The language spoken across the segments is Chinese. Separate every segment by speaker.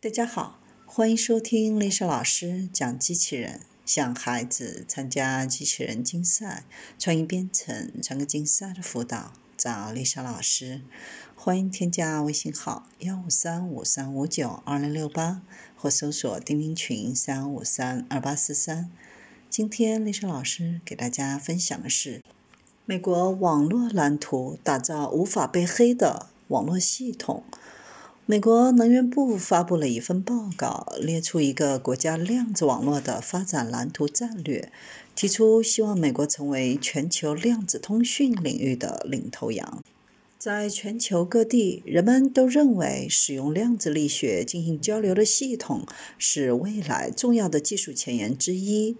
Speaker 1: 大家好，欢迎收听丽莎老师讲机器人。向孩子参加机器人竞赛、创意编程、创客竞赛的辅导，找丽莎老师。欢迎添加微信号幺五三五三五九二零六八，或搜索钉钉群三五三二八四三。今天丽莎老师给大家分享的是美国网络蓝图打造无法被黑的网络系统。美国能源部发布了一份报告，列出一个国家量子网络的发展蓝图战略，提出希望美国成为全球量子通讯领域的领头羊。在全球各地，人们都认为使用量子力学进行交流的系统是未来重要的技术前沿之一。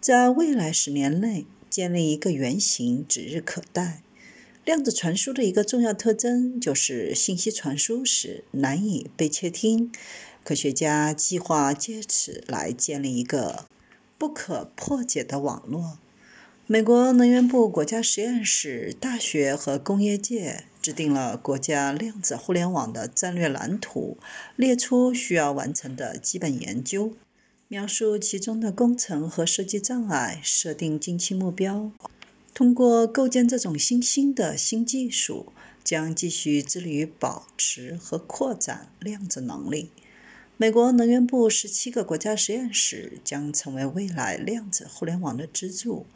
Speaker 1: 在未来十年内，建立一个原型指日可待。量子传输的一个重要特征就是信息传输时难以被窃听。科学家计划借此来建立一个不可破解的网络。美国能源部国家实验室、大学和工业界制定了国家量子互联网的战略蓝图，列出需要完成的基本研究，描述其中的工程和设计障碍，设定近期目标。通过构建这种新兴的新技术，将继续致力于保持和扩展量子能力。美国能源部十七个国家实验室将成为未来量子互联网的支柱。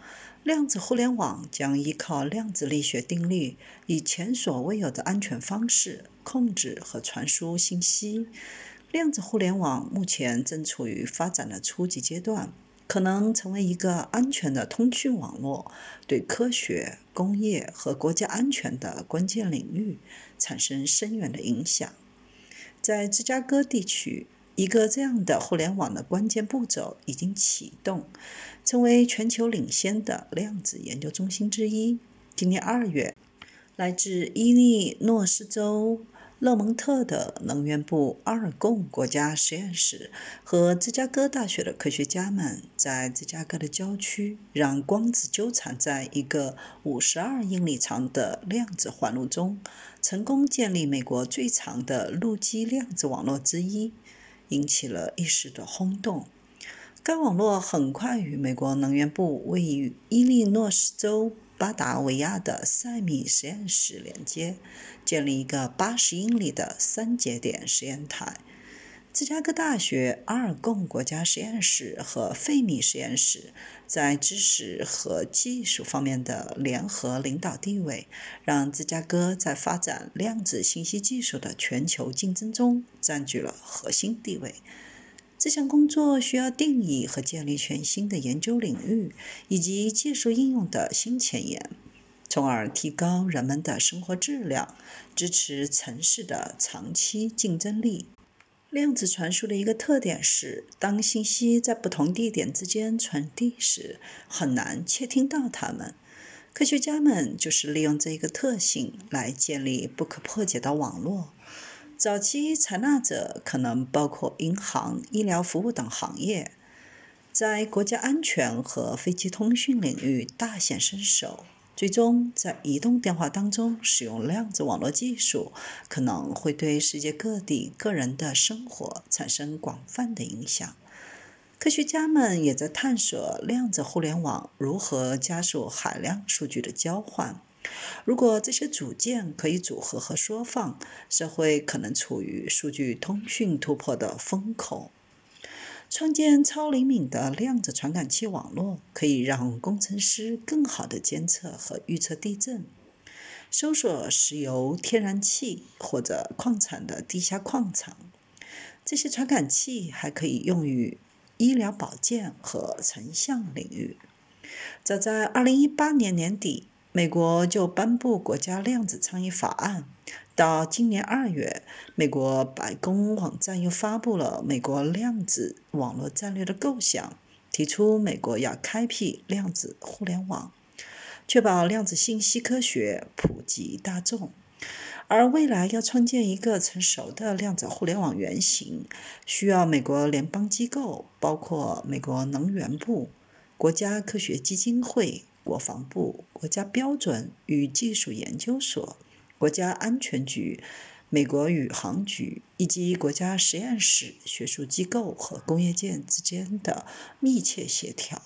Speaker 1: 量子互联网将依靠量子力学定律，以前所未有的安全方式控制和传输信息。量子互联网目前正处于发展的初级阶段。可能成为一个安全的通讯网络，对科学、工业和国家安全的关键领域产生深远的影响。在芝加哥地区，一个这样的互联网的关键步骤已经启动，成为全球领先的量子研究中心之一。今年二月，来自伊利诺斯州。勒蒙特的能源部阿尔贡国家实验室和芝加哥大学的科学家们，在芝加哥的郊区，让光子纠缠在一个五十二英里长的量子环路中，成功建立美国最长的陆基量子网络之一，引起了一时的轰动。该网络很快与美国能源部位于伊利诺斯州。巴达维亚的塞米实验室连接，建立一个八十英里的三节点实验台。芝加哥大学阿尔贡国家实验室和费米实验室在知识和技术方面的联合领导地位，让芝加哥在发展量子信息技术的全球竞争中占据了核心地位。这项工作需要定义和建立全新的研究领域以及技术应用的新前沿，从而提高人们的生活质量，支持城市的长期竞争力。量子传输的一个特点是，当信息在不同地点之间传递时，很难窃听到它们。科学家们就是利用这一个特性来建立不可破解的网络。早期采纳者可能包括银行、医疗服务等行业，在国家安全和飞机通讯领域大显身手。最终，在移动电话当中使用量子网络技术，可能会对世界各地个人的生活产生广泛的影响。科学家们也在探索量子互联网如何加速海量数据的交换。如果这些组件可以组合和缩放，社会可能处于数据通讯突破的风口。创建超灵敏的量子传感器网络，可以让工程师更好地监测和预测地震、搜索石油、天然气或者矿产的地下矿场。这些传感器还可以用于医疗保健和成像领域。早在2018年年底。美国就颁布国家量子倡议法案。到今年二月，美国白宫网站又发布了美国量子网络战略的构想，提出美国要开辟量子互联网，确保量子信息科学普及大众。而未来要创建一个成熟的量子互联网原型，需要美国联邦机构，包括美国能源部、国家科学基金会。国防部、国家标准与技术研究所、国家安全局、美国宇航局以及国家实验室、学术机构和工业界之间的密切协调。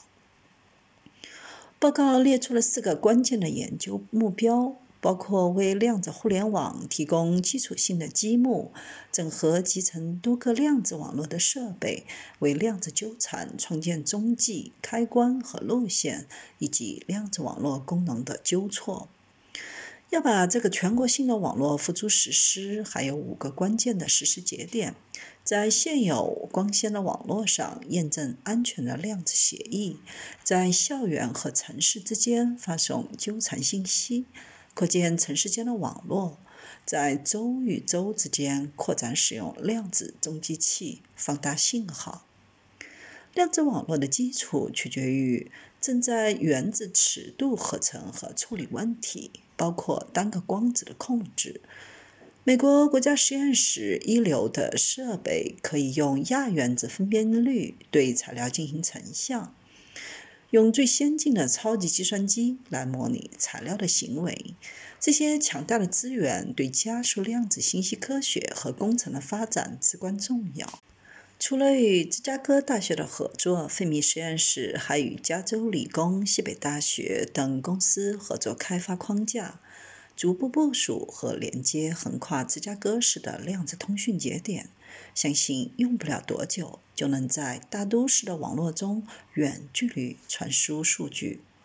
Speaker 1: 报告列出了四个关键的研究目标。包括为量子互联网提供基础性的积木，整合集成多个量子网络的设备，为量子纠缠创建踪迹、开关和路线，以及量子网络功能的纠错。要把这个全国性的网络付诸实施，还有五个关键的实施节点：在现有光纤的网络上验证安全的量子协议，在校园和城市之间发送纠缠信息。扩建城市间的网络，在州与州之间扩展使用量子中继器放大信号。量子网络的基础取决于正在原子尺度合成和处理问题，包括单个光子的控制。美国国家实验室一流的设备可以用亚原子分辨率对材料进行成像。用最先进的超级计算机来模拟材料的行为，这些强大的资源对加速量子信息科学和工程的发展至关重要。除了与芝加哥大学的合作，费米实验室还与加州理工、西北大学等公司合作开发框架。逐步部署和连接横跨芝加哥市的量子通讯节点，相信用不了多久就能在大都市的网络中远距离传输数据。